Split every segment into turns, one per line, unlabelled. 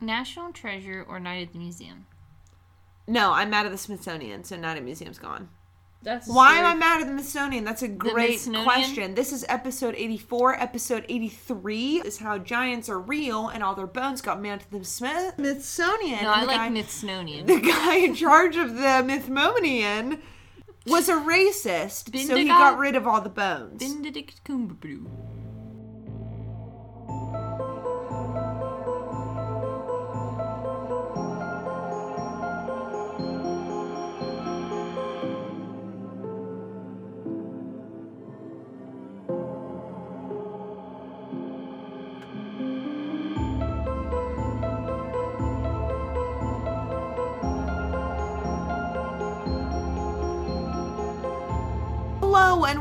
National Treasure or Night at the Museum?
No, I'm mad at the Smithsonian, so Night at the Museum's gone.
That's
Why am I mad at the Smithsonian? That's a great question. This is episode 84. Episode 83 is how giants are real and all their bones got mailed to the Smith- Smithsonian.
No, I
the
like
guy-
Smithsonian.
the guy in charge of the Mythmonian was a racist, so he got rid of all the bones.
Benedict Cumberbatch.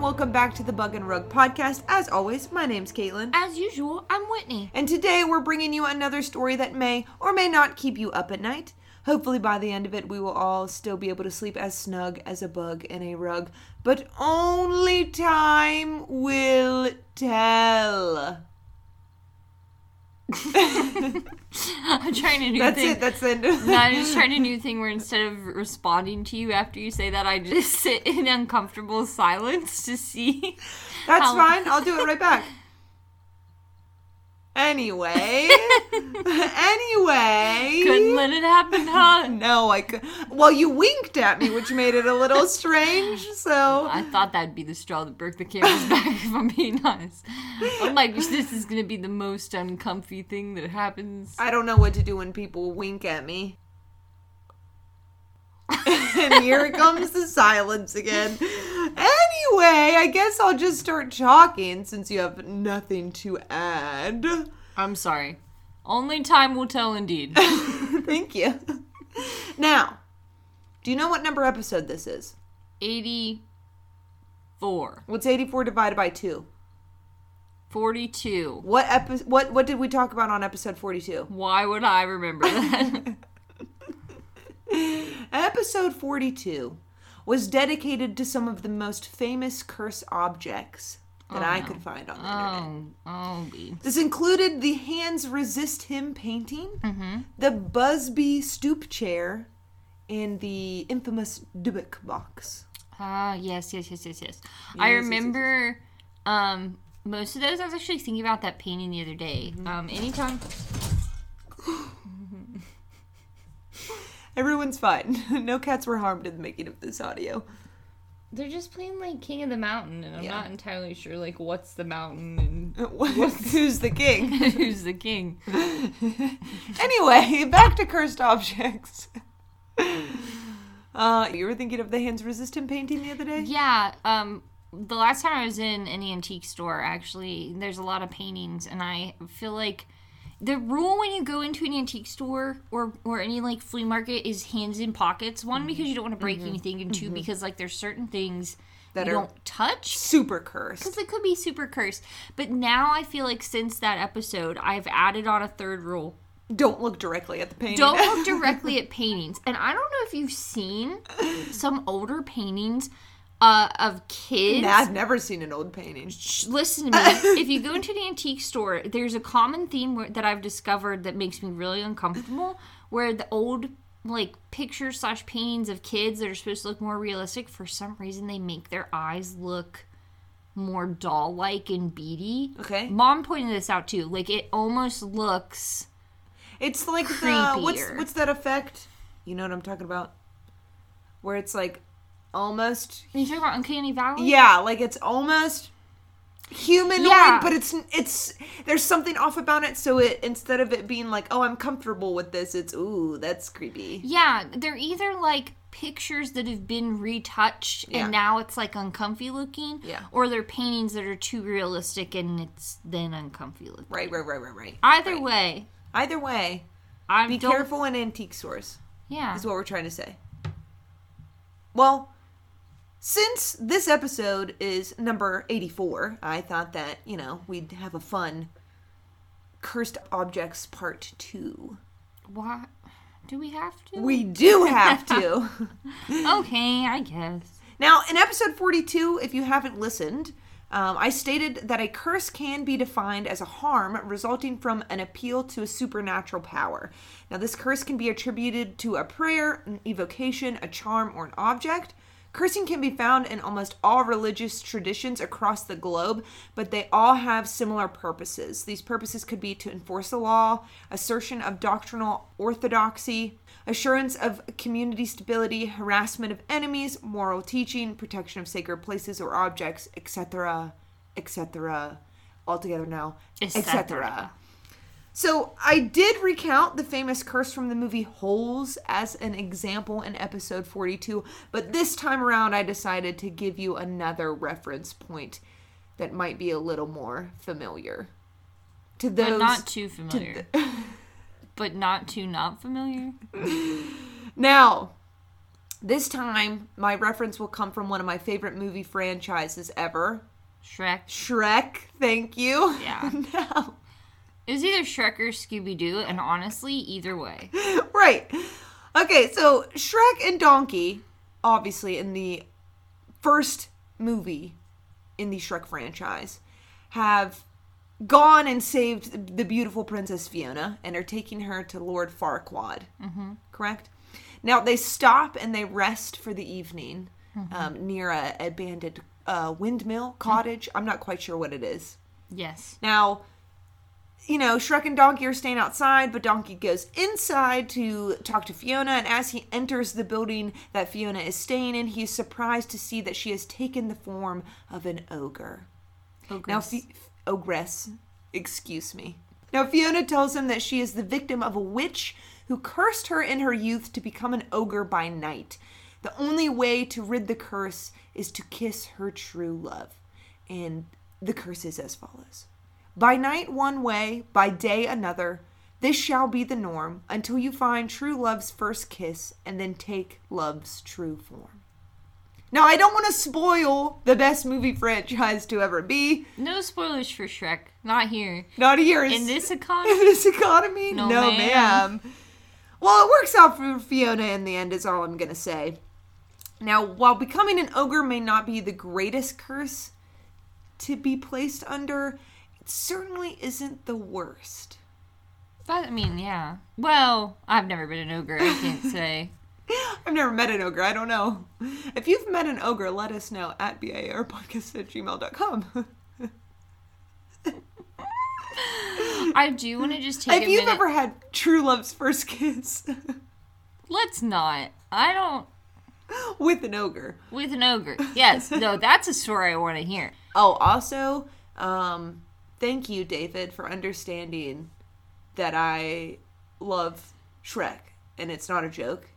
Welcome back to the Bug and Rug podcast. As always, my name's Caitlin.
As usual, I'm Whitney.
And today we're bringing you another story that may or may not keep you up at night. Hopefully, by the end of it, we will all still be able to sleep as snug as a bug in a rug. But only time will tell.
I'm trying a new
That's
thing.
it. That's the end it.
no, I'm just trying a new thing where instead of responding to you after you say that, I just sit in uncomfortable silence to see.
That's
how-
fine. I'll do it right back. Anyway. anyway.
Couldn't let it happen, huh?
No, I could. Well, you winked at me, which made it a little strange. So
I thought that'd be the straw that broke the camel's back, if I'm being honest. I'm like, this is gonna be the most uncomfy thing that happens.
I don't know what to do when people wink at me. and here comes the silence again. Anyway, I guess I'll just start talking since you have nothing to add.
I'm sorry. Only time will tell, indeed.
Thank you. Now, do you know what number episode this is?
84.
What's 84 divided by 2?
42.
What epi- what what did we talk about on episode 42?
Why would I remember that?
Episode 42 was dedicated to some of the most famous curse objects that I could find on the internet.
oh, oh.
This included the Hands Resist Him painting, the Busby stoop chair, and the infamous Dybbuk box.
Ah, yes, yes, yes, yes, yes.
Yes,
I
yes, yes,
remember um most of those. I was actually thinking about that painting the other day. Um, anytime.
Everyone's fine. no cats were harmed in the making of this audio.
They're just playing like King of the Mountain, and I'm
Yeah.
not entirely sure like what's the mountain and
Who's the king?
and who's the king.
anyway, back to cursed objects. Uh, you were thinking of the hands resistant painting the other day?
Yeah, um, the last time I was in an antique store, actually, there's a lot of paintings, and I feel like the rule when you go into an antique store or or any like flea market is hands in pockets. One mm-hmm. because you don't want to break mm-hmm. anything, and 2 mm-hmm. because like there's certain things
That
you
are-
don't touch.
Super cursed.
Because it could be super cursed. But now I feel like since that episode, I've added on a third rule.
Don't look directly at the painting.
Don't look directly at paintings. And I don't know if you've seen some older paintings uh, of kids.
Nah, I've never seen an old painting.
Shh, Listen to me. if you go into the antique store, there's a common theme where, that I've discovered that makes me really uncomfortable. Where the old like pictures slash paintings of kids that are supposed to look more realistic, for some reason they make their eyes look more doll like and beady.
Okay.
Mom pointed this out too. Like it almost looks
It's like the what's
Creepier.
what's that effect? You know what I'm talking about? Where it's like almost
Are you talking about Uncanny Valley?
yeah, like it's almost humanoid,
Yeah.
but it's it's there's something off about it. So it instead of it being like oh I'm comfortable with this, it's ooh that's creepy.
Yeah, they're either like pictures that have been retouched
Yeah.
and now it's like uncomfy looking,
Yeah.
or they're paintings that are too realistic and it's then uncomfy looking.
Right, right, right, right, right.
Either
Right.
way,
Either way,
I
be careful in antique stores.
Yeah,
is what we're trying to say. Well, since this episode is number 84, I thought that, you know, we'd have a fun Cursed Objects Part 2.
why? Do we have to?
We do have to.
okay, I guess.
now, in episode 42, if you haven't listened, Um, I stated that a curse can be defined as a harm resulting from an appeal to a supernatural power. Now, this curse can be attributed to a prayer, an evocation, a charm, or an object. Cursing can be found in almost all religious traditions across the globe, but they all have similar purposes. These purposes could be to enforce the law, assertion of doctrinal orthodoxy, assurance of community stability, harassment of enemies, moral teaching, protection of sacred places or objects, etc., etc. Altogether now, etc. So I did recount the famous curse from the movie Holes as an example in episode 42, but this time around I decided to give you another reference point that might be a little more familiar. To those
But not too familiar. but not too not familiar.
Now, this time my reference will come from one of my favorite movie franchises ever,
Shrek.
Shrek. Thank you.
Yeah.
now,
It was either Shrek or Scooby Doo, and honestly, either way.
right. Okay, so Shrek and Donkey, obviously in the first movie in the Shrek franchise, have gone and saved the beautiful Princess Fiona and are taking her to Lord Farquaad. Mm-hmm. Correct? Now they stop and they rest for the evening um, near a abandoned uh, windmill cottage. I'm not quite sure what it is.
Yes.
Now, you know, Shrek and Donkey are staying outside, but Donkey goes inside to talk to Fiona. And as he enters the building that Fiona is staying in, he is surprised to see that she has taken the form of an ogre. Now,
Ogress.
Ogress, excuse me. Now, Fiona tells him that she is the victim of a witch who cursed her in her youth to become an ogre by night. The only way to rid the curse is to kiss her true love. And the curse is as follows By night, one way, by day, another. This shall be the norm until you find true love's first kiss and then take love's true form. Now, I don't want to spoil the best movie franchise to ever be.
no spoilers for Shrek. Not here.
Not here.
In this economy?
in this economy?
No,
No,
ma'am.
ma'am. Well, it works out for Fiona in the end, is all I'm going to say. Now, while becoming an ogre may not be the greatest curse to be placed under, certainly isn't the worst.
But, I mean, yeah. Well, I've never been an ogre. I can't say.
I've never met an ogre. I don't know. If you've met an ogre, let us know at biarpodcast at gmail.com.
I do want to just take
if
a
you've
minute.
ever had true love's first kiss
Let's not. I don't.
with an ogre.
With an ogre. Yes. No, that's a story I want to hear.
Oh, also, um, thank you, David, for understanding that I love Shrek, and it's not a joke.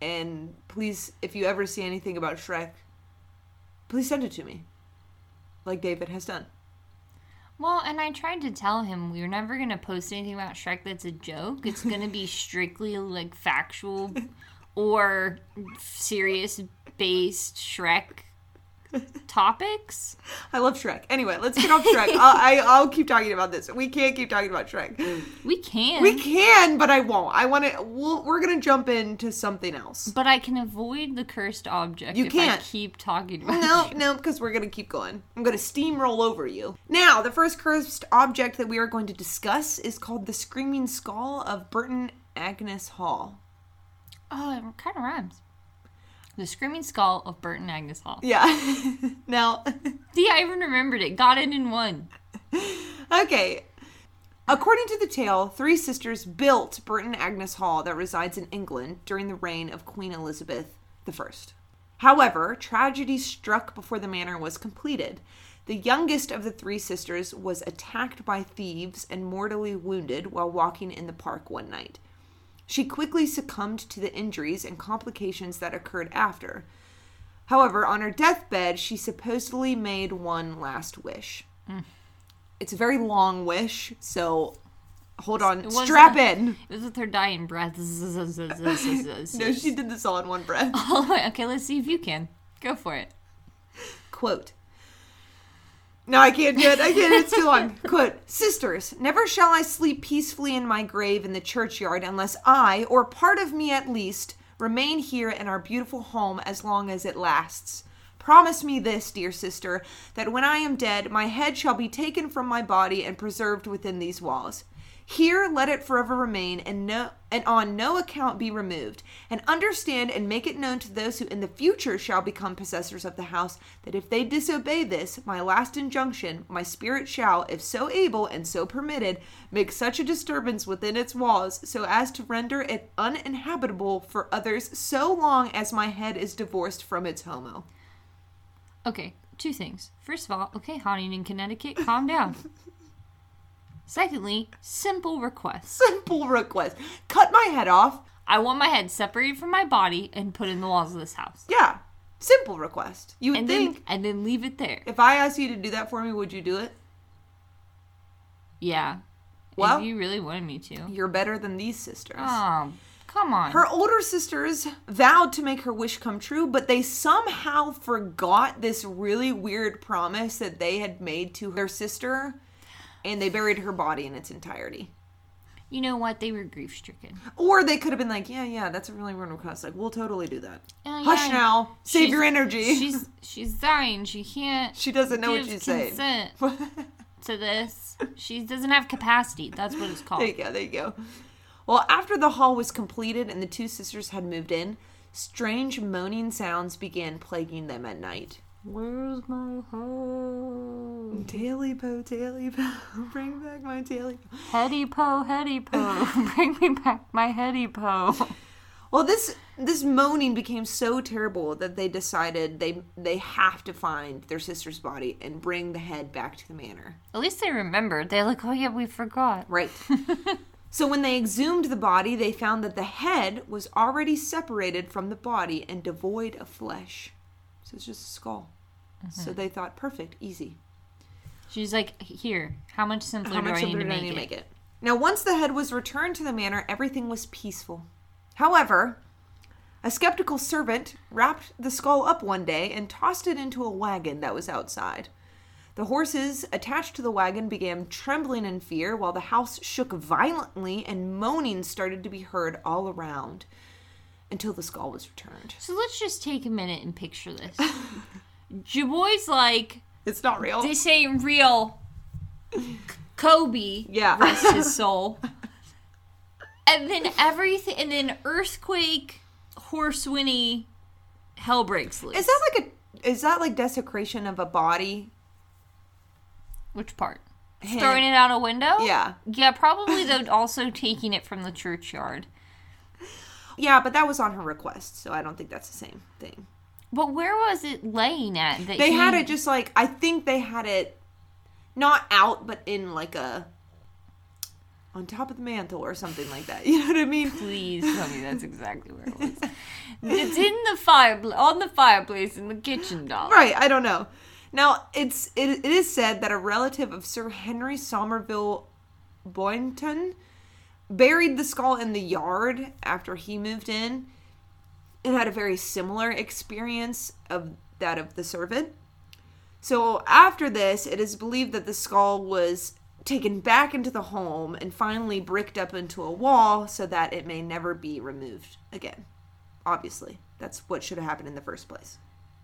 And please, if you ever see anything about Shrek, please send it to me, like David has done.
Well, and I tried to tell him we were never going to post anything about Shrek that's a joke. It's going to be strictly like factual or serious based Shrek topics.
I love Shrek. Anyway, let's get off Shrek. I'll, I, I'll keep talking about this. We can't keep talking about Shrek.
We can.
We can, but I won't. I want to. We'll, we're gonna jump into something else.
but I can avoid the cursed object
You can't.
keep talking about
No,
it.
no, because we're going to keep going. I'm going to steamroll over you. Now, the first cursed object that we are going to discuss is called the Screaming Skull of Burton Agnes Hall.
Oh, it kind of rhymes. The Screaming Skull of Burton Agnes Hall.
Yeah. now,
See, I even remembered it. Got it in one.
okay. According to the tale, three sisters built Burton Agnes Hall that resides in England during the reign of Queen Elizabeth I. However, tragedy struck before the manor was completed. The youngest of the three sisters was attacked by thieves and mortally wounded while walking in the park one night. She quickly succumbed to the injuries and complications that occurred after. However, on her deathbed, she supposedly made one last wish. Mm. It's a very long wish, so hold on. Strap in.
It was with her dying breath.
No, she did this all in one breath.
Oh, okay, let's see if you can. Go for it.
Quote. No, I can't do it. I can't. It's too long. Quote Sisters, never shall I sleep peacefully in my grave in the churchyard unless I, or part of me at least, remain here in our beautiful home as long as it lasts. Promise me this, dear sister, that when I am dead, my head shall be taken from my body and preserved within these walls. Here let it forever remain and no and on no account be removed. And understand and make it known to those who in the future shall become possessors of the house that if they disobey this, my last injunction, my spirit shall, if so able and so permitted, make such a disturbance within its walls, so as to render it uninhabitable for others so long as my head is divorced from its homo.
Okay, two things. First of all, okay, Huntington, Connecticut, calm down. Secondly, simple request.
Simple request. Cut my head off.
I want my head separated from my body and put in the walls of this house.
Yeah. Simple request. You would
And
think
then and then leave it there.
if I asked you to do that for me, would you do it?
Yeah.
Well-
if you really wanted me to.
You're better than these sisters.
Oh, come on.
Her older sisters vowed to make her wish come true, but they somehow forgot this really weird promise that they had made to her sister, and they buried her body in its entirety.
you know what? They were grief stricken.
Or they could have been like, yeah, yeah, that's a really weird request. Like, we'll totally do that.
Oh,
Hush
yeah.
now. Save your energy.
She's she's dying. She can't.
she doesn't know what she's saying.
consent to this. She doesn't have capacity. That's what it's called.
There you go. There you go. Well, after the hall was completed and the two sisters had moved in, strange moaning sounds began plaguing them at night.
Where's my head?
Taily po, taily po, bring back my taily po.
Heady po, heady po. Bring me back my heady po.
Well, this this moaning became so terrible that they decided they they have to find their sister's body and bring the head back to the manor.
At least they remembered. They're like, oh yeah, we forgot.
Right. so when they exhumed the body, they found that the head was already separated from the body and devoid of flesh. So it's just a skull. So mm-hmm. they thought, perfect, easy.
She's like, here, how much simpler
How
do
much
I need to
do I
make,
need
it?
to make it? Now, once the head was returned to the manor, everything was peaceful. However, a skeptical servant wrapped the skull up one day and tossed it into a wagon that was outside. The horses attached to the wagon began trembling in fear while the house shook violently and moaning started to be heard all around until the skull was returned.
So let's just take a minute and picture this. Jaboy's like,
It's not real.
this ain't real. Kobe,
Yeah.
rest his soul. And then everything, and then earthquake, horse whinny, hell breaks loose.
Is that like a is that like desecration of a body?
Which part?
Hand.
Throwing it out a window?
Yeah.
Yeah, probably though also taking it from the churchyard.
Yeah, but that was on her request, so I don't think that's the same thing.
But where was it laying at? That
They
he-
had it just like I think they had it not out, but in like a on top of the mantle or something like that. You know what I mean?
Please tell me that's exactly where it was. it's in the fire on the fireplace in the kitchen, doll.
Right, I don't know. Now it's it, it is said that a relative of Sir Henry Somerville Boynton buried the skull in the yard after he moved in and had a very similar experience of that of the servant. So after this, it is believed that the skull was taken back into the home and finally bricked up into a wall so that it may never be removed again. Obviously, that's what should have happened in the first place.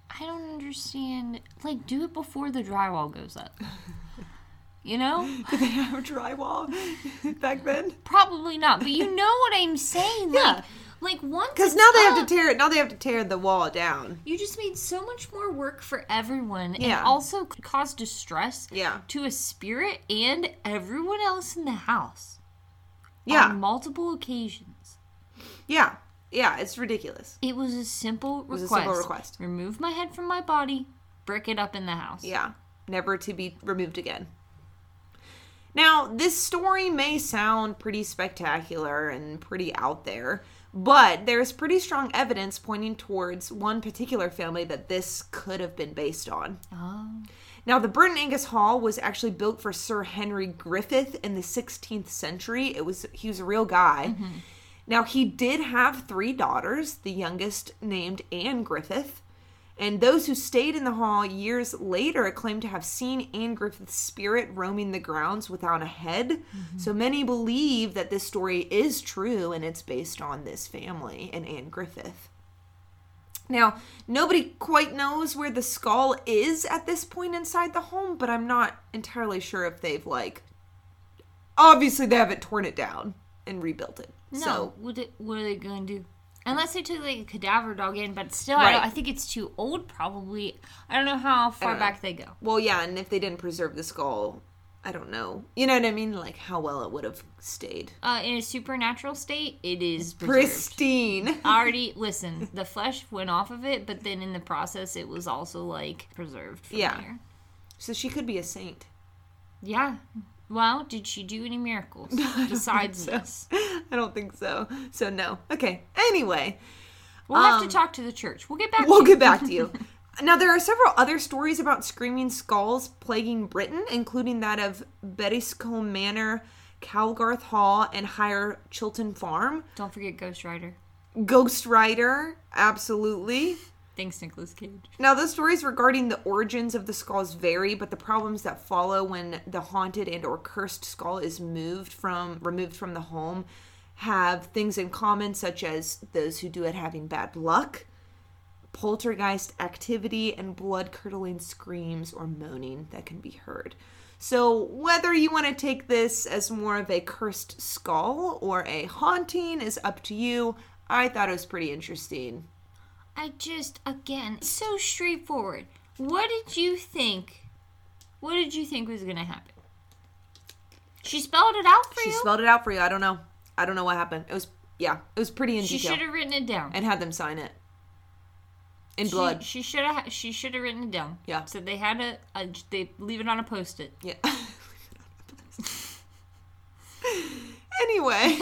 I don't understand. Like, do it before the drywall goes up. You know?
Did they have drywall back then?
Probably not. But you know what I'm saying?
Yeah.
Like, like once
Because now they have to tear it. Now they have to tear the wall down.
You just made so much more work for everyone, and also caused distress
Yeah.
to a spirit and everyone else in the house.
Yeah,
on multiple occasions.
yeah, yeah. It's ridiculous.
It was a simple request.
was a simple request.
Remove my head from my body, brick it up in the house.
Yeah, never to be removed again. Now, this story may sound pretty spectacular and pretty out there, but there's pretty strong evidence pointing towards one particular family that this could have been based on.
Oh.
Now, the Burton Agnes Hall was actually built for Sir Henry Griffith in the 16th century. It was he was a real guy. Mm-hmm. Now, he did have three daughters, the youngest named Anne Griffith. And those who stayed in the hall years later claimed to have seen Anne Griffith's spirit roaming the grounds without a head. Mm-hmm. So many believe that this story is true and it's based on this family and Anne Griffith. Now, nobody quite knows where the skull is at this point inside the home, but I'm not entirely sure if they've like obviously they haven't torn it down and rebuilt it.
No,
So
what are they going to do? Unless they took like a cadaver dog in, but still, I,
Right.
don't, I think it's too old. Probably, I don't know how far
know.
back they go.
Well, yeah, and if they didn't preserve the skull, I don't know. You know what I mean? Like how well it would have stayed.
Uh, in a supernatural state, it is preserved.
Pristine.
I already listen. The flesh went off of it, but then in the process, it was also like preserved. From
Yeah.
there.
So she could be a saint.
Yeah. Well, did she do any miracles besides
so.
this?
I don't think so. So no. Okay. Anyway,
We'll have
Um,
to talk to the church. We'll get back.
we'll
to
get back to you. Now there are several other stories about screaming skulls plaguing Britain, including that of Bettiscombe Manor, Calgarth Hall, and Higher Chilton Farm.
Don't forget Ghost Rider.
Ghost Rider, absolutely.
Thanks, Nicolas Cage.
Now, the stories regarding the origins of the skulls vary, but the problems that follow when the haunted and or cursed skull is moved from removed from the home have things in common, such as those who do it having bad luck, poltergeist activity, and blood-curdling screams or moaning that can be heard. So, whether you want to take this as more of a cursed skull or a haunting is up to you. I thought it was pretty interesting.
I just, again, so straightforward. What did you think? What did you think was going to happen? She spelled it out for
She
you.
She spelled it out for you. I don't know. I don't know what happened. It was yeah, it was pretty in
she
detail She
should have written it down.
and had them sign it in
She-
blood.
She should have. She should have written it down.
Yeah.
So they had a, a. They leave it on a post-it.
Yeah. anyway,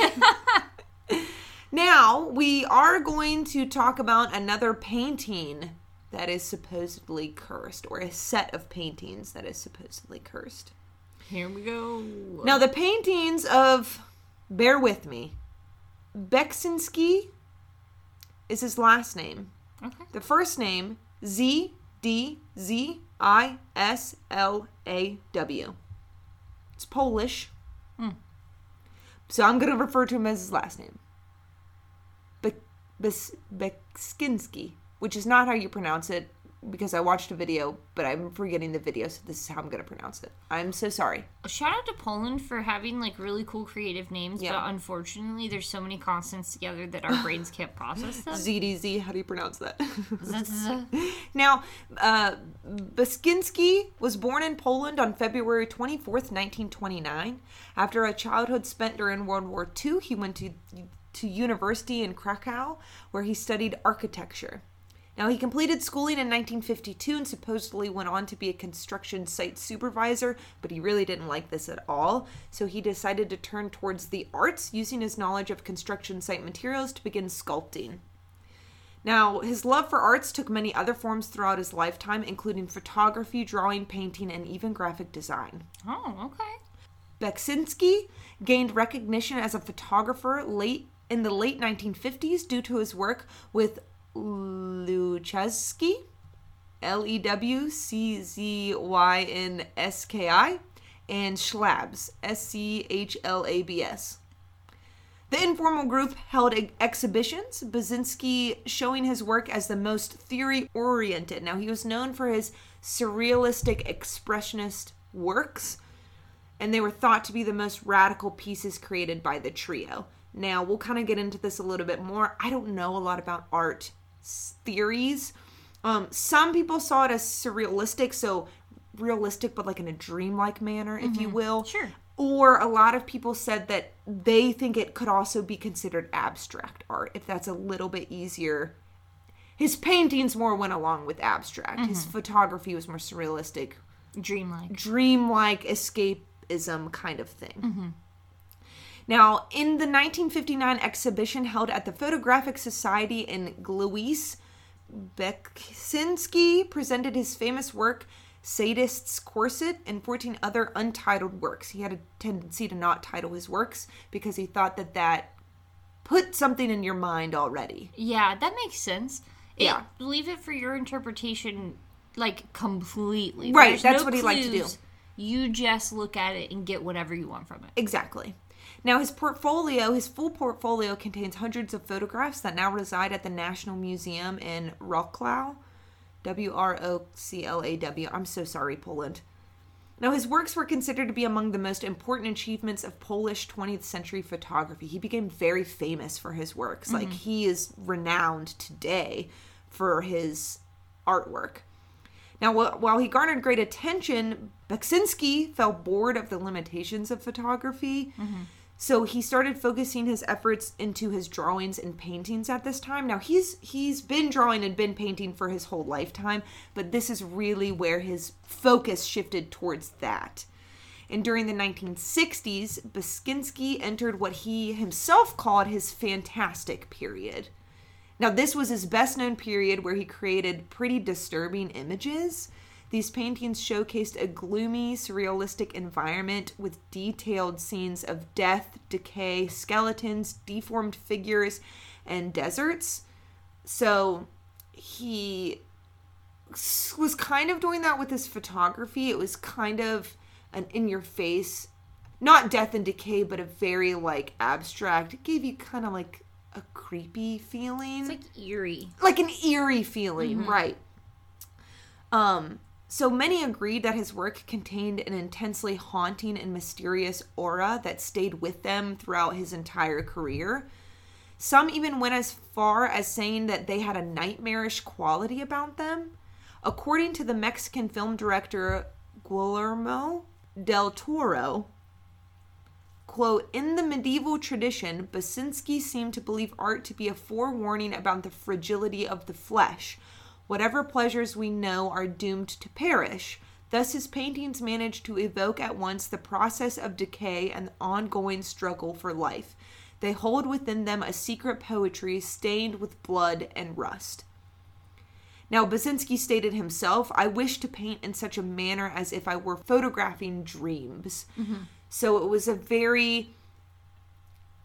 now we are going to talk about another painting that is supposedly cursed, or a set of paintings that is supposedly cursed.
Here we go.
Now, the paintings of, bear with me, Beksinski is his last name.
Okay.
The first name, Z D Z I S L A W. It's Polish. Hmm. So I'm going to refer to him as his last name. Bek- which is not how you pronounce it because I watched a video, but I'm forgetting the video, so this is how I'm going to pronounce it. I'm so sorry.
Shout out to Poland for having like really cool creative names,
Yeah.
but unfortunately, there's so many consonants together that our brains can't process them.
ZDZ, how do you pronounce that? Now, uh, was born in Poland on February 24th, 1929. After a childhood spent during World War II, he went to, to university in Krakow, where he studied architecture. Now, he completed schooling in 1952 and supposedly went on to be a construction site supervisor, but he really didn't like this at all. So he decided to turn towards the arts, using his knowledge of construction site materials to begin sculpting. Now, his love for arts took many other forms throughout his lifetime, including photography, drawing, painting, and even graphic design.
oh, okay.
Beksinski gained recognition as a photographer late in the late 1950s due to his work with Luchesky, L E W C Z Y N S K I, and Schlabs, S C H L A B S. The informal group held exhibitions, Basinski showing his work as the most theory oriented. Now, he was known for his surrealistic expressionist works, and they were thought to be the most radical pieces created by the trio. Now, we'll kind of get into this a little bit more. I don't know a lot about art theories. Um, some people saw it as surrealistic, so realistic, but like in a dreamlike manner, if you mm-hmm. will.
Sure.
Or a lot of people said that they think it could also be considered abstract art, if that's a little bit easier. His paintings more went along with abstract. His mm-hmm. photography was more surrealistic,
Dreamlike.
dreamlike escapism kind of thing. Mm-hmm. Now, in the 1959 exhibition held at the Photographic Society in Gluis, Beksinski presented his famous work Sadist's Corset and 14 other untitled works. He had a tendency to not title his works because he thought that that put something in your mind already.
Yeah, that makes sense. It-
Yeah.
leave it for your interpretation, like completely.
Right,
There's
that's
no
what he liked to do.
You just look at it and get whatever you want from it.
Exactly. Now, his portfolio, his full portfolio contains hundreds of photographs that now reside at the National Museum in Wrocław. W R O C L A W. I'm so sorry, Poland. Now, his works were considered to be among the most important achievements of Polish 20th century photography. He became very famous for his works. Like, mm-hmm. he is renowned today for his artwork. Now, wh- while he garnered great attention, Beksinski felt bored of the limitations of photography. Mm-hmm. So he started focusing his efforts into his drawings and paintings at this time. Now he's he's been drawing and been painting for his whole lifetime, but this is really where his focus shifted towards that. And during the 1960s, Baskinski entered what he himself called his fantastic period. Now, this was his best known period where he created pretty disturbing images. These paintings showcased a gloomy, surrealistic environment with detailed scenes of death, decay, skeletons, deformed figures, and deserts. So he was kind of doing that with his photography. It was kind of an in your face, not death and decay, but a very like abstract. It gave you kind of like a creepy feeling
It's like eerie.
like an eerie feeling, right? Um, so many agreed that his work contained an intensely haunting and mysterious aura that stayed with them throughout his entire career. Some even went as far as saying that they had a nightmarish quality about them. According to the Mexican film director Guillermo del Toro, quote, in the medieval tradition, Basinski seemed to believe art to be a forewarning about the fragility of the flesh. Whatever pleasures we know are doomed to perish. Thus, his paintings manage to evoke at once the process of decay and the ongoing struggle for life. They hold within them a secret poetry stained with blood and rust. Now, Basinski stated himself, I wish to paint in such a manner as if I were photographing dreams. Mm-hmm. So it was a very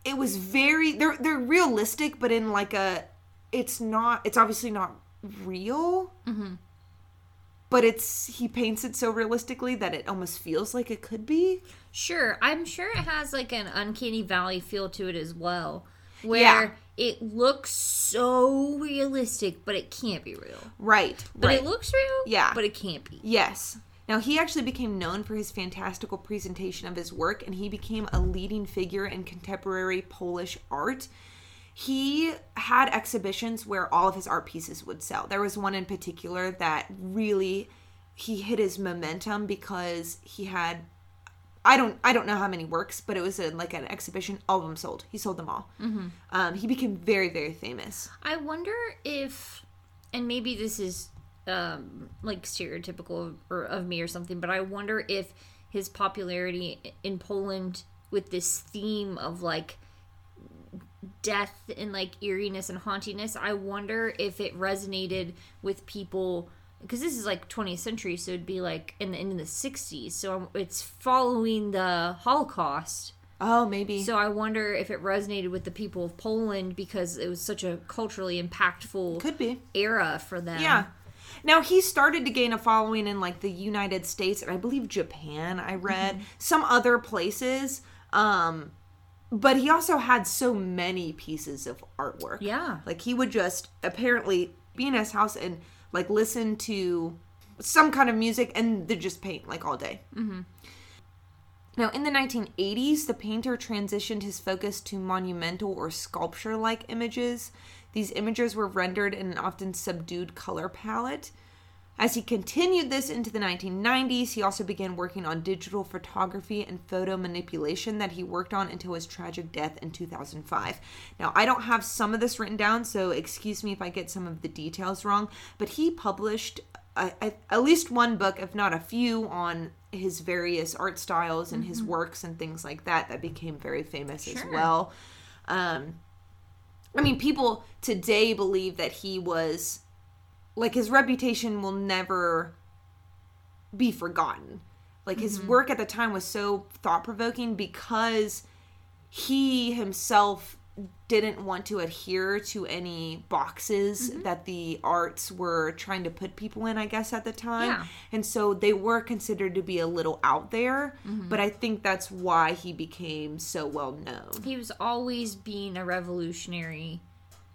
it was very they're they're realistic, but in like a it's not it's obviously not real. Mm-hmm. But it's he paints it so realistically that it almost feels like it could be.
Sure, I'm sure it has like an uncanny valley feel to it as well, where
Yeah.
it looks so realistic, but it can't be real.
Right.
But
right.
it looks real,
Yeah.
but it can't be.
Yes. Now, he actually became known for his fantastical presentation of his work, and he became a leading figure in contemporary Polish art. He had exhibitions where all of his art pieces would sell. There was one in particular that really he hit his momentum because he had I don't I don't know how many works, but it was a, like an exhibition. All of them sold. He sold them all. Um, he became very very famous.
I wonder if, and maybe this is um, like stereotypical of, or of me or something, but I wonder if his popularity in Poland with this theme of like death and like eeriness and hauntiness, I wonder if it resonated with people because this is like 20th century, so it'd be like in the in the 60s, so it's following the Holocaust.
Oh, maybe.
So I wonder if it resonated with the people of Poland because it was such a culturally impactful
Could be.
era for them.
Yeah. Now he started to gain a following in like the United States and I believe Japan, I read,
Mm-hmm.
some other places. Um but he also had so many pieces of artwork.
Yeah.
Like he would just apparently be in his house and like listen to some kind of music and then just paint like all day. Mm-hmm. Now, in the 1980s, the painter transitioned his focus to monumental or sculpture like images. These images were rendered in an often subdued color palette. As he continued this into the 1990s, he also began working on digital photography and photo manipulation that he worked on until his tragic death in 2005. Now, I don't have some of this written down, so excuse me if I get some of the details wrong, but he published uh, at at least one book, if not a few, on his various art styles and his works and things like that that became very famous as well. Um, I mean, people today believe that he was like his reputation will never be forgotten. Like his work at the time was so thought provoking because he himself didn't want to adhere to any boxes
Mm-hmm.
that the arts were trying to put people in, I guess, at the time.
Yeah.
And so they were considered to be a little out there,
Mm-hmm.
but I think that's why he became so well known.
He was always being a revolutionary,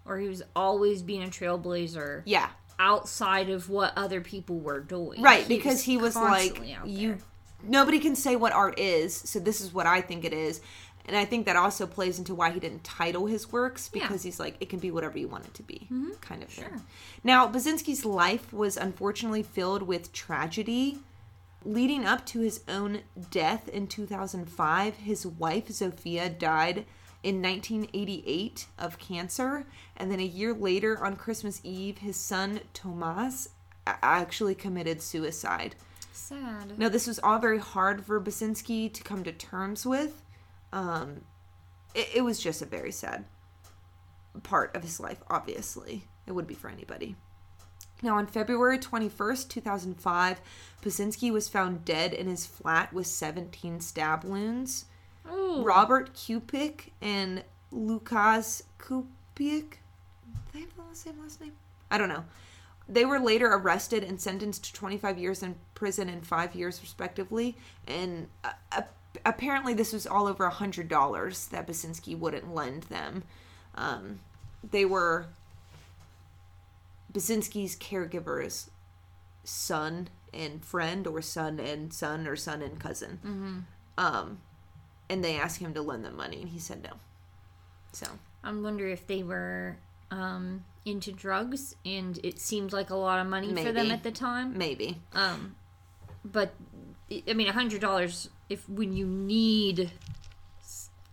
or he was always being a trailblazer
Yeah.
Outside of what other people were doing.
Right, because he was like you nobody can say what art is, so this is what I think it is. And I think that also plays into why he didn't title his works because he's like it can be whatever you want it to be, mm-hmm. kind of thing. Now, Basinski's life was unfortunately filled with tragedy. Leading up to his own death in 2005, his wife Zofia died in 1988 of cancer, and then a year later on Christmas Eve, his son Tomas actually committed suicide.
sad.
Now, this was all very hard for Basinski to come to terms with. Um, it, it was just a very sad part of his life, obviously. It would be for anybody. Now, on February 21st, 2005, Basinski was found dead in his flat with 17 stab wounds.
Ooh.
Robert Kupik and Lukas Kupik. They have the same last name? I don't know. They were later arrested and sentenced to 25 years in prison and five years, respectively. And uh, uh, apparently, this was all over a $100 that Basinski wouldn't lend them. Um, they were Basinski's caregiver's son and friend, or son and son, or son and cousin. Um, and they asked him to lend them money, and he said no. So
I wonder if they were um, into drugs, and it seemed like a lot of money for them at the time.
maybe,
Um, but I mean, a hundred dollars if when you need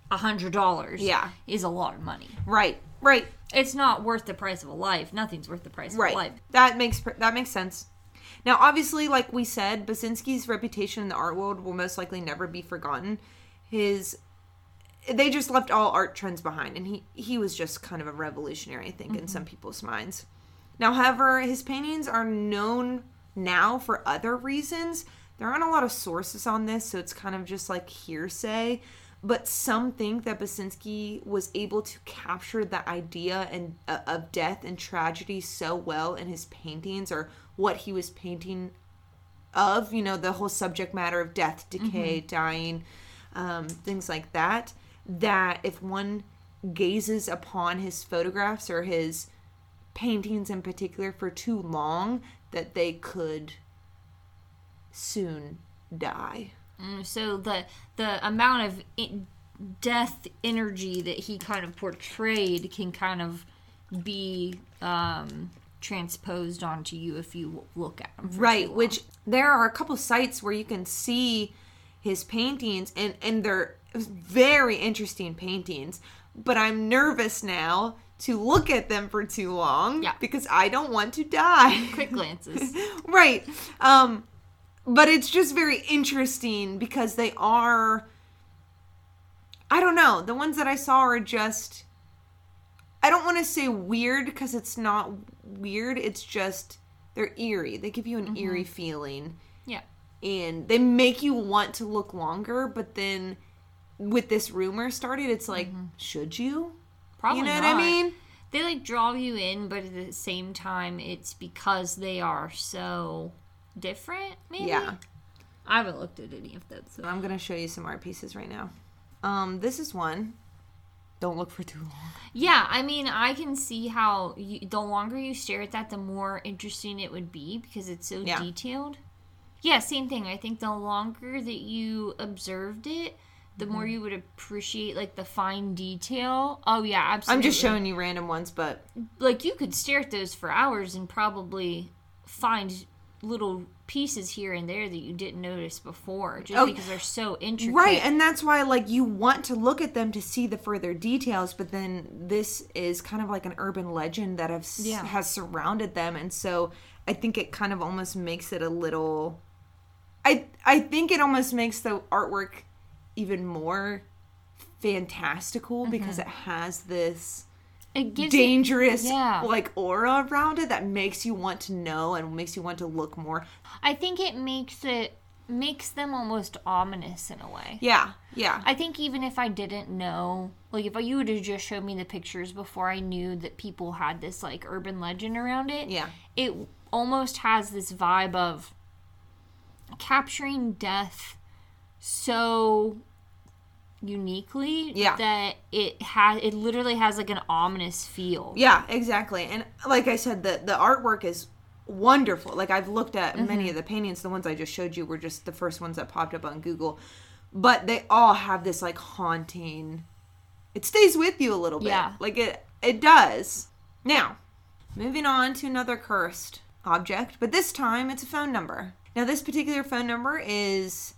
a hundred dollars,
Yeah.
is a lot of money.
right, right,
It's not worth the price of a life. Nothing's worth the price of a life.
That makes that makes sense. Now, obviously, like we said, Basinski's reputation in the art world will most likely never be forgotten. His they just left all art trends behind, and he he was just kind of a revolutionary, I think, in some people's minds. Now, however, his paintings are known now for other reasons. There aren't a lot of sources on this, so it's kind of just like hearsay. But some think that Basinski was able to capture the idea and uh, of death and tragedy so well in his paintings, or what he was painting of. You know, the whole subject matter of death, decay, dying, um, things like that. That if one gazes upon his photographs or his paintings in particular for too long that they could soon die.
Mm, So the the amount of i death energy that he kind of portrayed can kind of be um, transposed onto you if you look at for
Right, which there are a couple sites where you can see his paintings and and they're very interesting paintings, but I'm nervous now to look at them for too long
Yeah.
because I don't want to die.
quick glances.
right. Um but it's just very interesting because they are I don't know. The ones that I saw are just I don't want to say weird because it's not weird. It's just they're eerie. They give you an eerie feeling. And they make you want to look longer, but then with this rumor started, it's like, should you?
Probably
you know
not.
what I mean?
They like draw you in, but at the same time, it's because they are so different. Maybe.
Yeah.
I haven't looked at any of those. So.
I'm gonna show you some art pieces right now. Um, this is one. Don't look for too long.
Yeah, I mean, I can see how you, the longer you stare at that, the more interesting it would be because it's so
Yeah.
detailed. Yeah, same thing. I think the longer that you observed it, the more
Mm-hmm.
you would appreciate like the fine detail. Oh yeah, absolutely.
I'm just showing you random ones, but
like you could stare at those for hours and probably find little pieces here and there that you didn't notice before just
Oh,
because they're so intricate.
right, and that's why like you want to look at them to see the further details, but then this is kind of like an urban legend that have,
Yeah.
has surrounded them, and so I think it kind of almost makes it a little. I I think it almost makes the artwork even more fantastical mm-hmm. because it has this
it gives it,
dangerous
yeah.
like aura around it that makes you want to know and makes you want to look more.
I think it makes it makes them almost ominous in a way.
Yeah, yeah.
I think even if I didn't know, like if you would have just showed me the pictures before I knew that people had this like urban legend around it,
Yeah.
it almost has this vibe of capturing death so uniquely
Yeah.
that it has it literally has like an ominous feel.
Yeah, exactly. And like I said, the the artwork is wonderful. Like I've looked at many mm-hmm. of the paintings. The ones I just showed you were just the first ones that popped up on Google, but they all have this like haunting. It stays with you a little bit.
Yeah.
like it it does. Now, moving on to another cursed object, but this time it's a phone number. Now this particular phone number is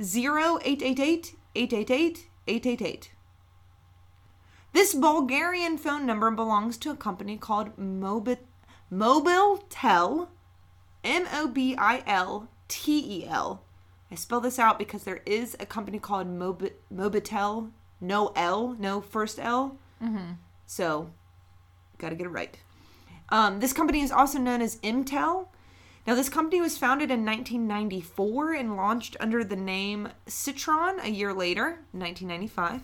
0888 888 888. This Bulgarian phone number belongs to a company called Mobi- Mobiltel, M O B I L T E L. I spell this out because there is a company called Mobi- Mobitel, no L, no first L. Mm-hmm. So, got to get it right. Um, this company is also known as M-Tel. Now, this company was founded in 1994 and launched under the name Citron a year later, 1995.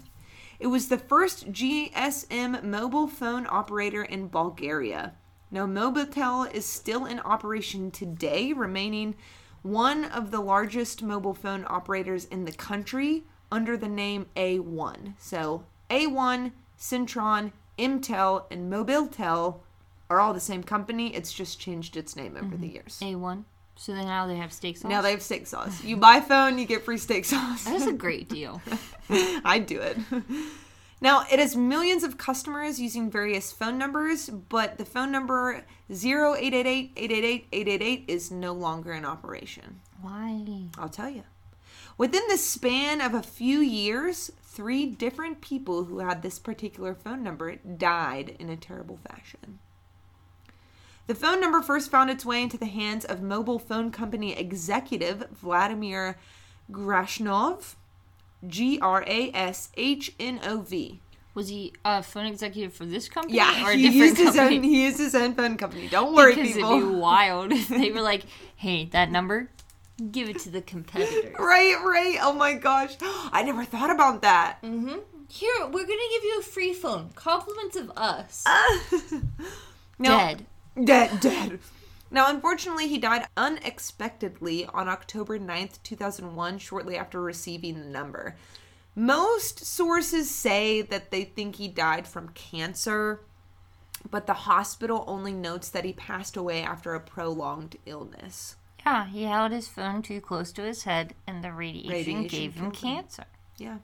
It was the first GSM mobile phone operator in Bulgaria. Now, Mobitel is still in operation today, remaining one of the largest mobile phone operators in the country under the name A1. So, A1, Cintron, M-Tel, and Mobiltel are all the same company. It's just changed its name over the mm-hmm. years.
A1. So then now they have steak sauce.
Now they have steak sauce. You buy phone, you get free steak sauce.
That's a great deal.
I'd do it. Now, it has millions of customers using various phone numbers, but the phone number 0888-888-888 is no longer in operation.
Why?
I'll tell you. Within the span of a few years, three different people who had this particular phone number died in a terrible fashion. The phone number first found its way into the hands of mobile phone company executive Vladimir Grashnov, G R A S H N O V.
Was he a phone executive for this company
Yeah,
or a
he
different
used his
company?
own. He used his own phone company. Don't worry,
because
people.
it'd be wild if they were like, "Hey, that number, give it to the competitor."
Right, right. Oh my gosh, I never thought about that. Mm-hmm.
Here, we're gonna give you a free phone. Compliments of us.
No,
Dead.
Dead, dead. Now, unfortunately, he died unexpectedly on October 9th, 2001, shortly after receiving the number. Most sources say that they think he died from cancer, but the hospital only notes that he passed away after a prolonged illness.
Yeah, he held his phone too close to his head, and the radiation,
Radiation
gave him
him.
cancer.
Yeah.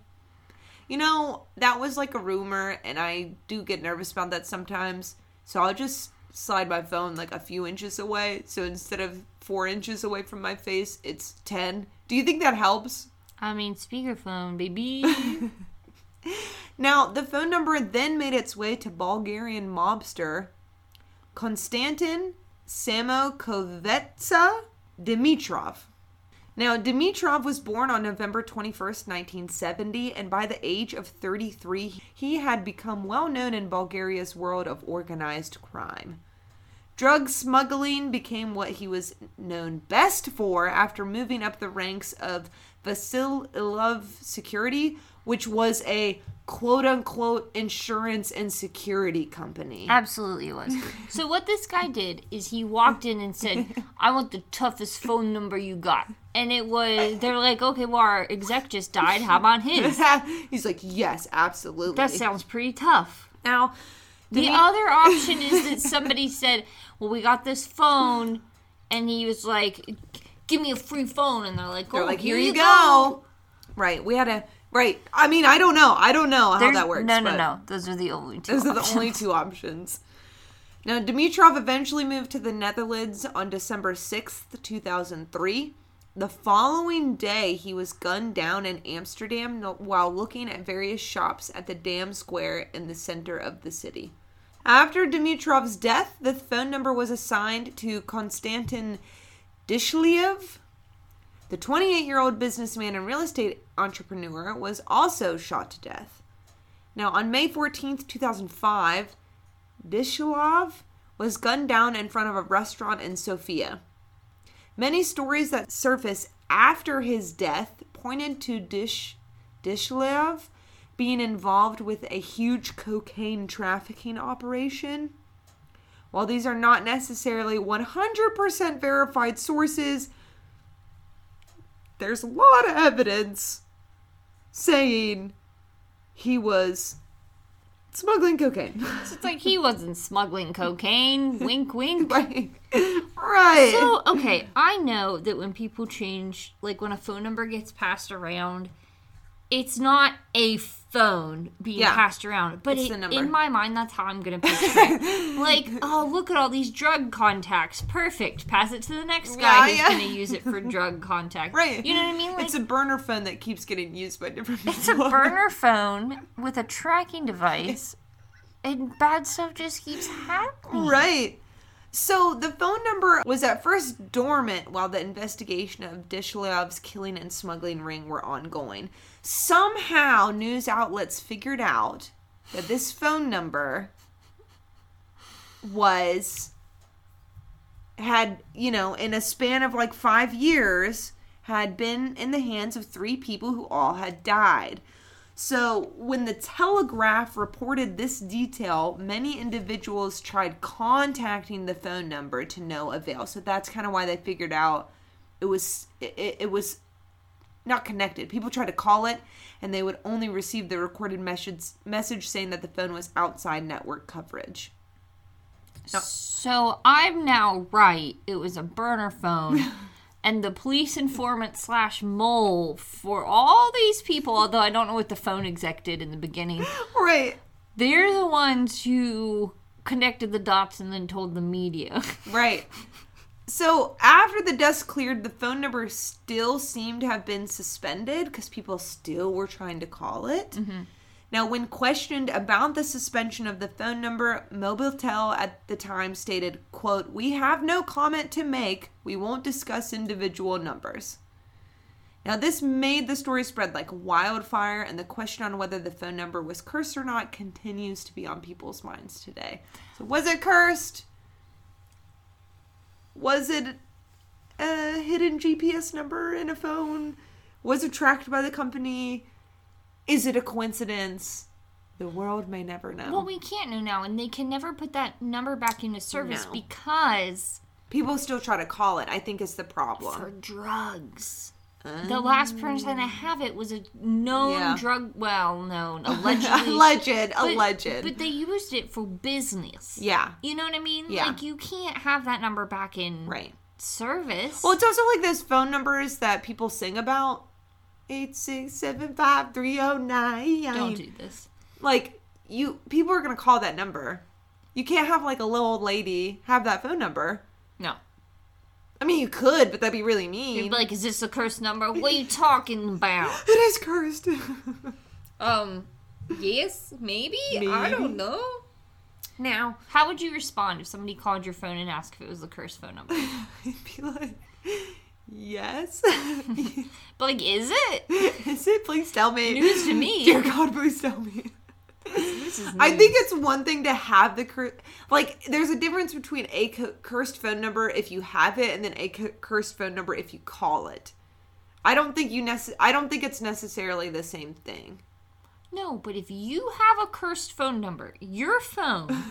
You know, that was like a rumor, and I do get nervous about that sometimes. So I'll just slide my phone like a few inches away. So instead of four inches away from my face, it's 10. Do you think that helps?
I mean, speakerphone, baby.
Now, the phone number then made its way to Bulgarian mobster Konstantin Samokovetsa Dimitrov. Now, Dimitrov was born on November 21st, 1970, and by the age of 33, he had become well known in Bulgaria's world of organized crime. Drug smuggling became what he was known best for after moving up the ranks of Vasililov Security, which was a quote unquote insurance and security company.
Absolutely it was. So what this guy did is he walked in and said, "I want the toughest phone number you got." And it was they're like, "Okay, well our exec just died. How about his?"
He's like, yes, absolutely.
That sounds pretty tough.
now,
The other option is that somebody said, "Well, we got this phone," and he was like, "Give me a free phone," and they're like, "Oh,
they're like, here you go. Right, we had a right. I mean, I don't know. I don't know how
There's-
that works.
No, no, no. Those are the only two.
Those are the only two options. Now, Dimitrov eventually moved to the Netherlands on December 6th, 2003. The following day, he was gunned down in Amsterdam while looking at various shops at the Dam Square in the center of the city. After Dimitrov's death, the phone number was assigned to Konstantin Dishliev. The 28 year old businessman and real estate entrepreneur was also shot to death. Now, on May 14th, 2005, Dishilov was gunned down in front of a restaurant in Sofia. Many stories that surface after his death pointed to Dish Dishlev being involved with a huge cocaine trafficking operation. While these are not necessarily 100% verified sources, there's a lot of evidence saying he was smuggling cocaine.
So it's like he wasn't smuggling cocaine. wink, wink.
right. Right.
So, okay, I know that when people change, like when a phone number gets passed around, it's not a phone being
Yeah.
passed around, but
It's
it, in my mind, that's how I'm gonna picture it. like, oh, look at all these drug contacts. Perfect. Pass it to the next guy
Yeah,
who's
yeah.
gonna use it for drug contact.
right.
You know what I mean? Like,
it's a burner phone that keeps getting used by different people.
it's a burner phone with a tracking device, and bad stuff just keeps happening.
Right. So the phone number was at first dormant while the investigation of Dishlev's killing and smuggling ring were ongoing. Somehow, news outlets figured out that this phone number was had you know in a span of like five years had been in the hands of three people who all had died so when the telegraph reported this detail many individuals tried contacting the phone number to no avail so that's kind of why they figured out it was it, it- was not connected people tried to call it and they would only receive the recorded message message saying that the phone was outside network coverage
So I'm now right. It was a burner phone. and the police informant slash mole for all these people, although I don't know what the phone exec did in the beginning,
right
they're the ones who connected the dots and then told the media.
Right. So after the dust cleared, the phone number still seemed to have been suspended because people still were trying to call it. Mm-hmm. Now, when questioned about the suspension of the phone number, Mobiltel at the time stated, quote, We have no comment to make. We won't discuss individual numbers. Now, this made the story spread like wildfire, and the question on whether the phone number was cursed or not continues to be on people's minds today. So, was it cursed? Was it a hidden GPS number in a phone? Was it tracked by the company? Is it a coincidence? The world may never know.
well, we can't know now, and they can never put that number back into service
No.
because
People still try to call it, I think is the problem.
for drugs. The oh. last person to have it was a known
Yeah.
drug. Well, known allegedly.
alleged,
But-
alleged.
But they used it for business.
yeah,
You know what I mean?
Yeah.
Like you can't have that number back in
right.
service.
Well, it's also like those phone numbers that people sing about. Eight six seven five three zero nine.
don't do this.
Like you, people are gonna call that number. You can't have like a little old lady have that phone number.
No.
I mean, you could, but that'd be really
You'd
mean.
be like, is this a cursed number? What are you talking about?
it is cursed.
Um, yes, maybe. I don't know.
now,
How would you respond if somebody called your phone and asked if it was the cursed phone number?
I'd be like, yes.
But like, is it?
is it? Please tell me.
News to me.
Dear God, please tell me.
This is
I think it's one thing to have the cur- like. There's a difference between a cursed phone number if you have it, and then a cursed phone number if you call it. I don't think you nece- I don't think it's necessarily the same thing.
No, but if you have a cursed phone number, your phone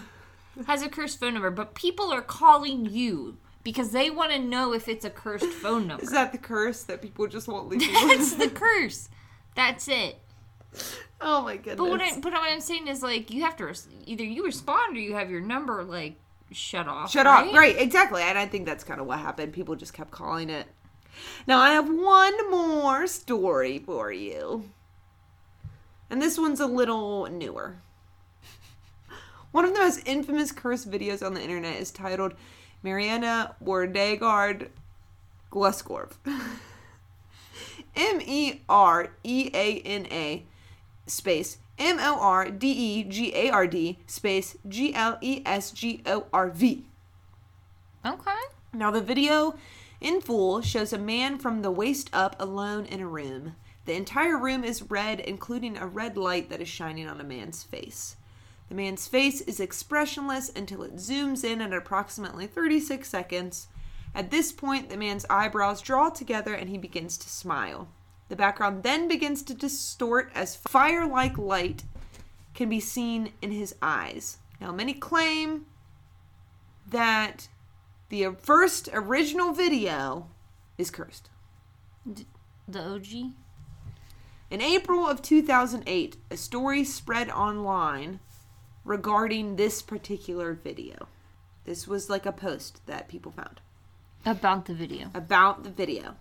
has a cursed phone number, but people are calling you because they want to know if it's a cursed phone number.
Is that the curse that people just won't leave?
That's the curse. That's it.
oh my goodness.
But what, I, but what I'm saying is, like, you have to res- either you respond or you have your number like shut off.
Shut
right?
off. Right, exactly. And I think that's kind of what happened. People just kept calling it. Now, I have one more story for you. And this one's a little newer. One of the most infamous curse videos on the internet is titled Mereana Mordegard Glesgorv. M E R E A N A space M O R D E G A R D space G L E S G O R V.
Okay.
Now, the video in full shows a man from the waist up alone in a room. The entire room is red, including a red light that is shining on a man's face. The man's face is expressionless until it zooms in at approximately 36 seconds. At this point, the man's eyebrows draw together and he begins to smile. The background then begins to distort as fire like light can be seen in his eyes. Now, many claim that the first original video is cursed.
The OG.
In April of 2008, a story spread online regarding this particular video. This was like a post that people found
About the video.
about the video.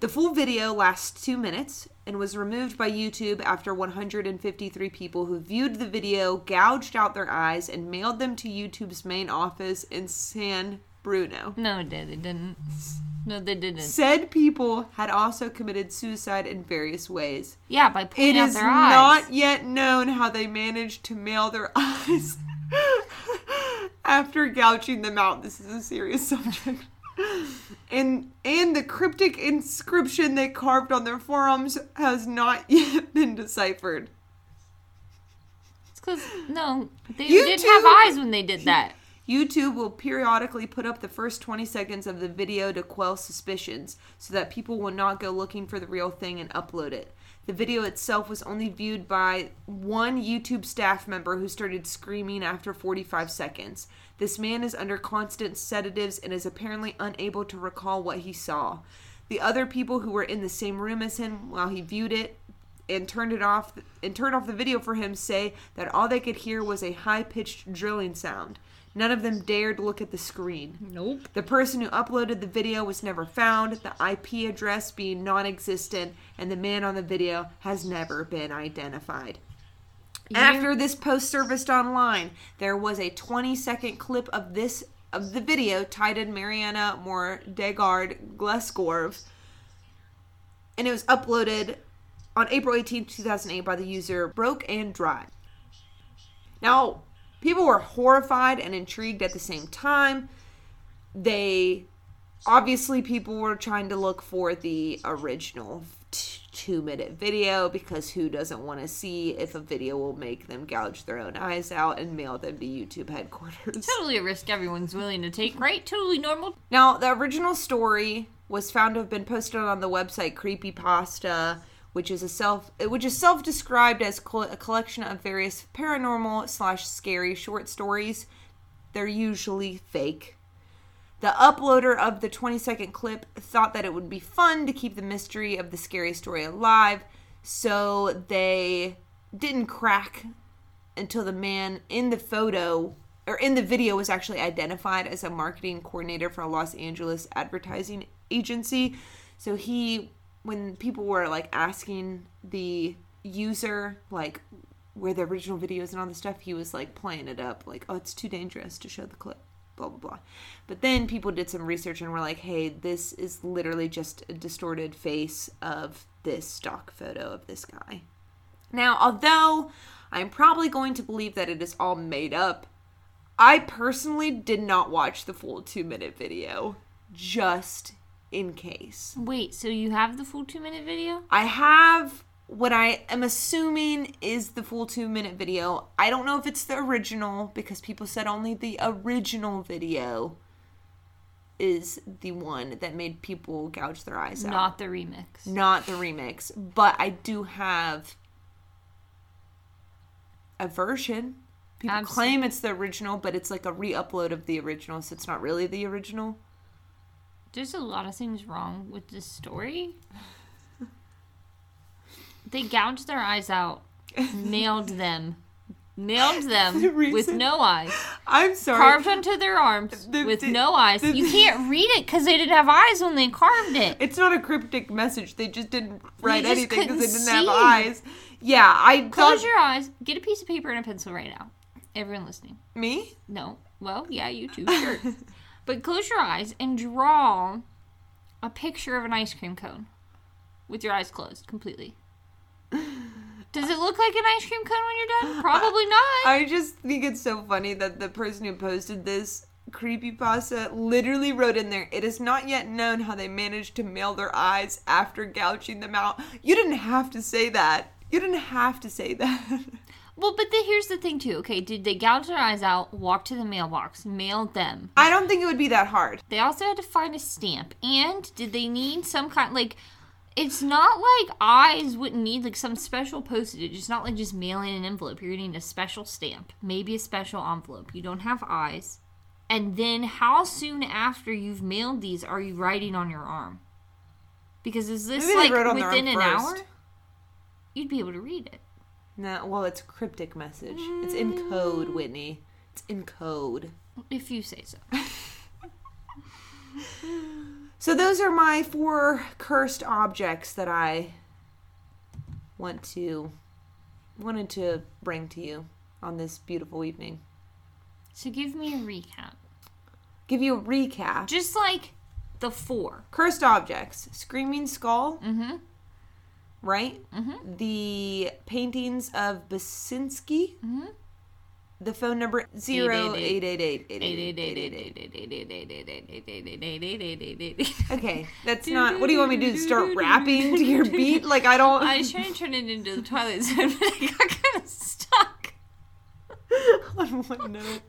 The full video lasts two minutes and was removed by YouTube after 153 people who viewed the video gouged out their eyes and mailed them to YouTube's main office in San Bruno.
No, they didn't. No, they didn't.
Said people had also committed suicide in various ways.
Yeah, by
It
pulling out their eyes.
It is not yet known how they managed to mail their eyes after gouging them out. This is a serious subject. And and the cryptic inscription they carved on their forearms has not yet been deciphered.
It's because no, they
You
didn't
too.
have eyes when they did that.
YouTube will periodically put up the first 20 seconds of the video to quell suspicions so that people will not go looking for the real thing and upload it. The video itself was only viewed by one YouTube staff member who started screaming after 45 seconds. This man is under constant sedatives and is apparently unable to recall what he saw. The other people who were in the same room as him while he viewed it and turned it off and turned off the video for him say that all they could hear was a high-pitched drilling sound. None of them dared look at the screen.
Nope.
The person who uploaded the video was never found, the IP address being non existent, and the man on the video has never been identified. After this post surfaced online, there was a 20 second clip of this of the video titled Mereana Mordegard Glesgorv, and it was uploaded on April 18, 2008 by the user Broke and Dry. Now, people were horrified and intrigued at the same time. They obviously people were trying to look for the original t- two minute video because who doesn't want to see if a video will make them gouge their own eyes out and mail them to YouTube headquarters?
Totally a risk everyone's willing to take, right? Totally normal.
Now, the original story was found to have been posted on the website Creepypasta, which is a self which is self-described as col- a collection of various paranormal slash scary short stories. They're usually fake. The uploader of the 20 second clip thought that it would be fun to keep the mystery of the scary story alive, so they didn't crack until the man in the photo or in the video was actually identified as a marketing coordinator for a Los Angeles advertising agency. So he when people were like asking the user like where the original videos and all this stuff, he was like playing it up like, "Oh, it's too dangerous to show the clip." Blah blah blah. But then people did some research and were like, "Hey, this is literally just a distorted face of this stock photo of this guy." Now, although I'm probably going to believe that it is all made up, I personally did not watch the full two minute video just in case.
Wait, so you have the full two minute video?
I have what I am assuming is the full two minute video. I don't know if it's the original because people said only the original video is the one that made people gouge their eyes out
Not the remix.
not the remix, but I do have a version. People
Abs-
claim it's the original, but it's like a re-upload of the original, so it's not really the original.
There's a lot of things wrong with this story. They gouged their eyes out, nailed them, nailed them
The
with no eyes,
I'm sorry.
carved onto their arms
The-
with
the-
no eyes. you can't read it because they didn't have eyes when they carved it.
It's not a cryptic message. They just didn't write
just
anything because they didn't have eyes. Yeah, I
Close your eyes. Get a piece of paper and a pencil right now. Everyone listening.
me.
No. Well, yeah, you too. Sure. But close your eyes and draw a picture of an ice cream cone with your eyes closed completely. Does it look like an ice cream cone when you're done? Probably not.
I just think it's so funny that the person who posted this creepypasta literally wrote in there, it is not yet known how they managed to mail their eyes after gouging them out. You didn't have to say that. You didn't have to say that.
Well, but the, here's the thing too. Okay, did they gouge their eyes out, walk to the mailbox, mail them?
I don't think it would be that hard.
They also had to find a stamp. And did they need some kind like it's not like eyes wouldn't need like some special postage. It's not like just mailing an envelope. You're getting a special stamp, maybe a special envelope. You don't have eyes. And then how soon after you've mailed these are you writing on your arm? Because is this
Maybe
like
wrote on their
within an hour? You'd be able to read it.
No, well, it's a cryptic message. It's in code, Whitney. It's in code.
If you say so.
So those are my four cursed objects that I want to wanted to bring to you on this beautiful evening.
So give me a recap.
Give you a recap.
Just like the four.
Cursed objects: Screaming Skull,
Mm-hmm.
Right? The paintings of Beksiński.
Mhm.
The phone number zero eight eight eight eight eight eight. Okay, that's not. What do you want me to do? Start rapping to your beat? Like I don't.
I was trying to turn it into the Twilight Zone, but I got kind of stuck.
on one note.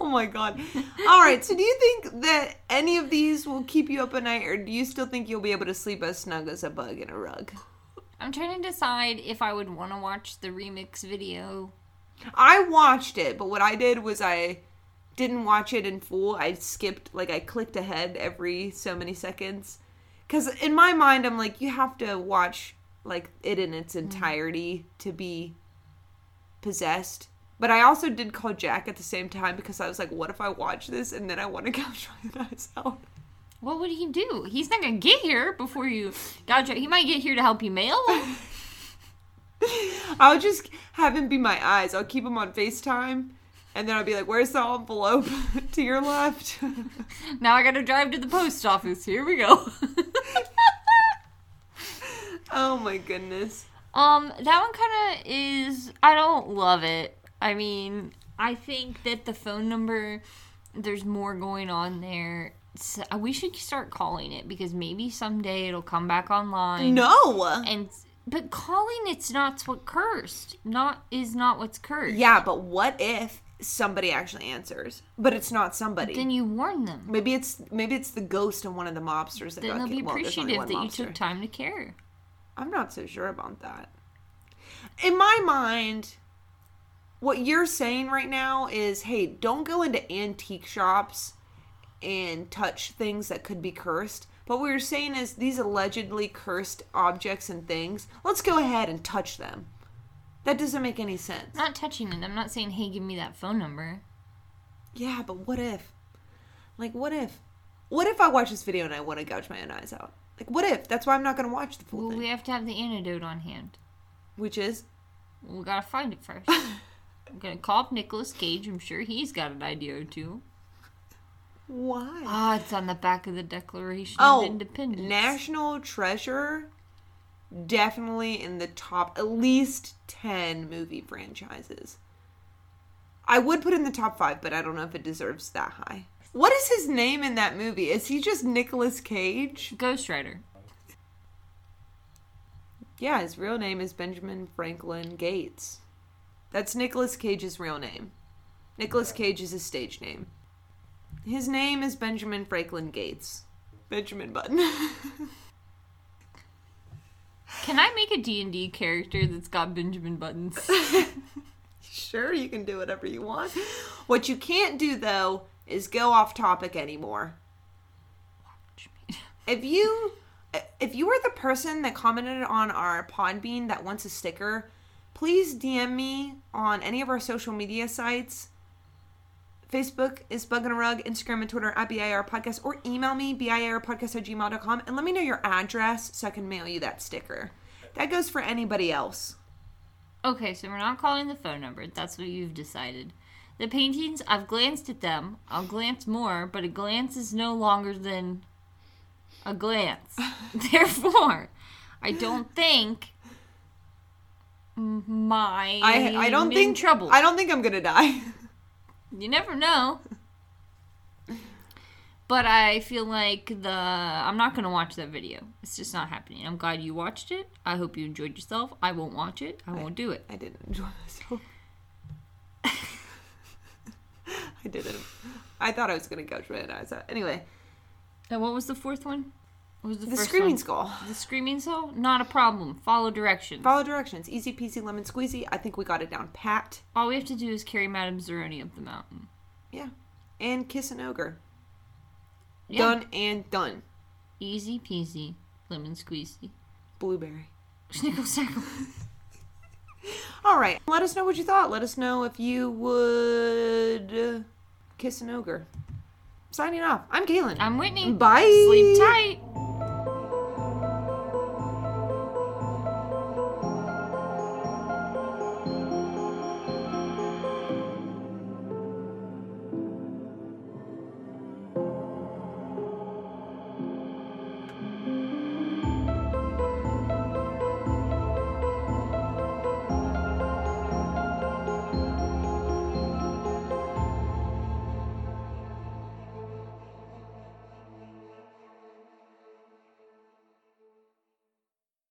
Oh my god. All right, so do you think that any of these will keep you up at night, or do you still think you'll be able to sleep as snug as a bug in a rug?
I'm trying to decide if I would want to watch the remix video.
I watched it, but what I did was I didn't watch it in full. I skipped, like, I clicked ahead every so many seconds. Because in my mind, I'm like, you have to watch, like, it in its mm. entirety to be possessed. But I also did call Jack at the same time because I was like, what if I watch this and then I want to gouge my eyes out?
What would he do? He's not gonna get here before you. Gotcha. He might get here to help you mail.
I'll just have him be my eyes. I'll keep him on FaceTime. And then I'll be like, where's the envelope? to your left.
now I gotta drive to the post office. Here we go.
oh my goodness.
Um, that one kind of is. I don't love it. I mean, I think that the phone number, there's more going on there. So uh, we should start calling it because maybe someday it'll come back online.
No.
And but calling it's not what cursed. Not is not what's cursed.
Yeah, but what if somebody actually answers, but it's not somebody?
Then you warn them.
maybe it's maybe it's the ghost of one of the mobsters that
Then they'll be.
Well,
appreciative that you took time to care.
I'm not so sure about that. In my mind, what you're saying right now is hey, don't go into antique shops and touch things that could be cursed. But what you're saying is these allegedly cursed objects and things, let's go ahead and touch them. That doesn't make any sense.
Not touching it. I'm not saying, hey, give me that phone number.
Yeah, but what if? Like, what if? What if I watch this video and I want to gouge my own eyes out? Like, what if? That's why I'm not going to watch the full
Well,
thing.
we have to have the antidote on hand.
Which is?
We gotta find it first. I'm gonna call up Nicolas Cage. I'm sure he's got an idea or two.
Why?
Ah, it's on the back of the Declaration
Oh,
of Independence.
National Treasure, definitely in the top at least 10 movie franchises. I would put in the top five, but I don't know if it deserves that high. What is his name in that movie? Is he just Nicolas Cage?
Ghost Rider.
Yeah, his real name is Benjamin Franklin Gates. That's Nicolas Cage's real name. Nicolas Cage is his stage name. His name is Benjamin Franklin Gates. Benjamin Button.
Can I make a D&D character that's got Benjamin Buttons?
sure, you can do whatever you want. What you can't do though is go off topic anymore. If you if you are the person that commented on our Podbean that wants a sticker, please DM me on any of our social media sites. Facebook is Bug in a Rug, Instagram and Twitter at biarpodcast, or email me, biarpodcast at gmail.com, and let me know your address so I can mail you that sticker. That goes for anybody else.
okay, so we're not calling the phone number. That's what you've decided. The paintings, I've glanced at them. I'll glance more, but a glance is no longer than a glance. Therefore, I don't think my
I I don't
in
think
trouble.
I don't think I'm gonna die.
You never know. But I feel like the I'm not gonna watch that video. It's just not happening. I'm glad you watched it. I hope you enjoyed yourself. I won't watch it. I won't do it.
I didn't enjoy myself. I didn't. I thought I was gonna go it. I thought uh, anyway.
And what was the fourth one? What was the,
The screaming
one?
skull.
The screaming Skull? Not a problem. Follow directions.
Follow directions. Easy peasy lemon squeezy. I think we got it down pat.
All we have to do is carry Madame Zeroni up the mountain.
Yeah. And kiss an ogre.
Yeah.
Done and done.
Easy peasy, lemon squeezy.
Blueberry.
Snickle snackle.
All right. Let us know what you thought. Let us know if you would kiss an ogre. Signing off. I'm Kaylin.
I'm Whitney.
Bye.
Sleep tight.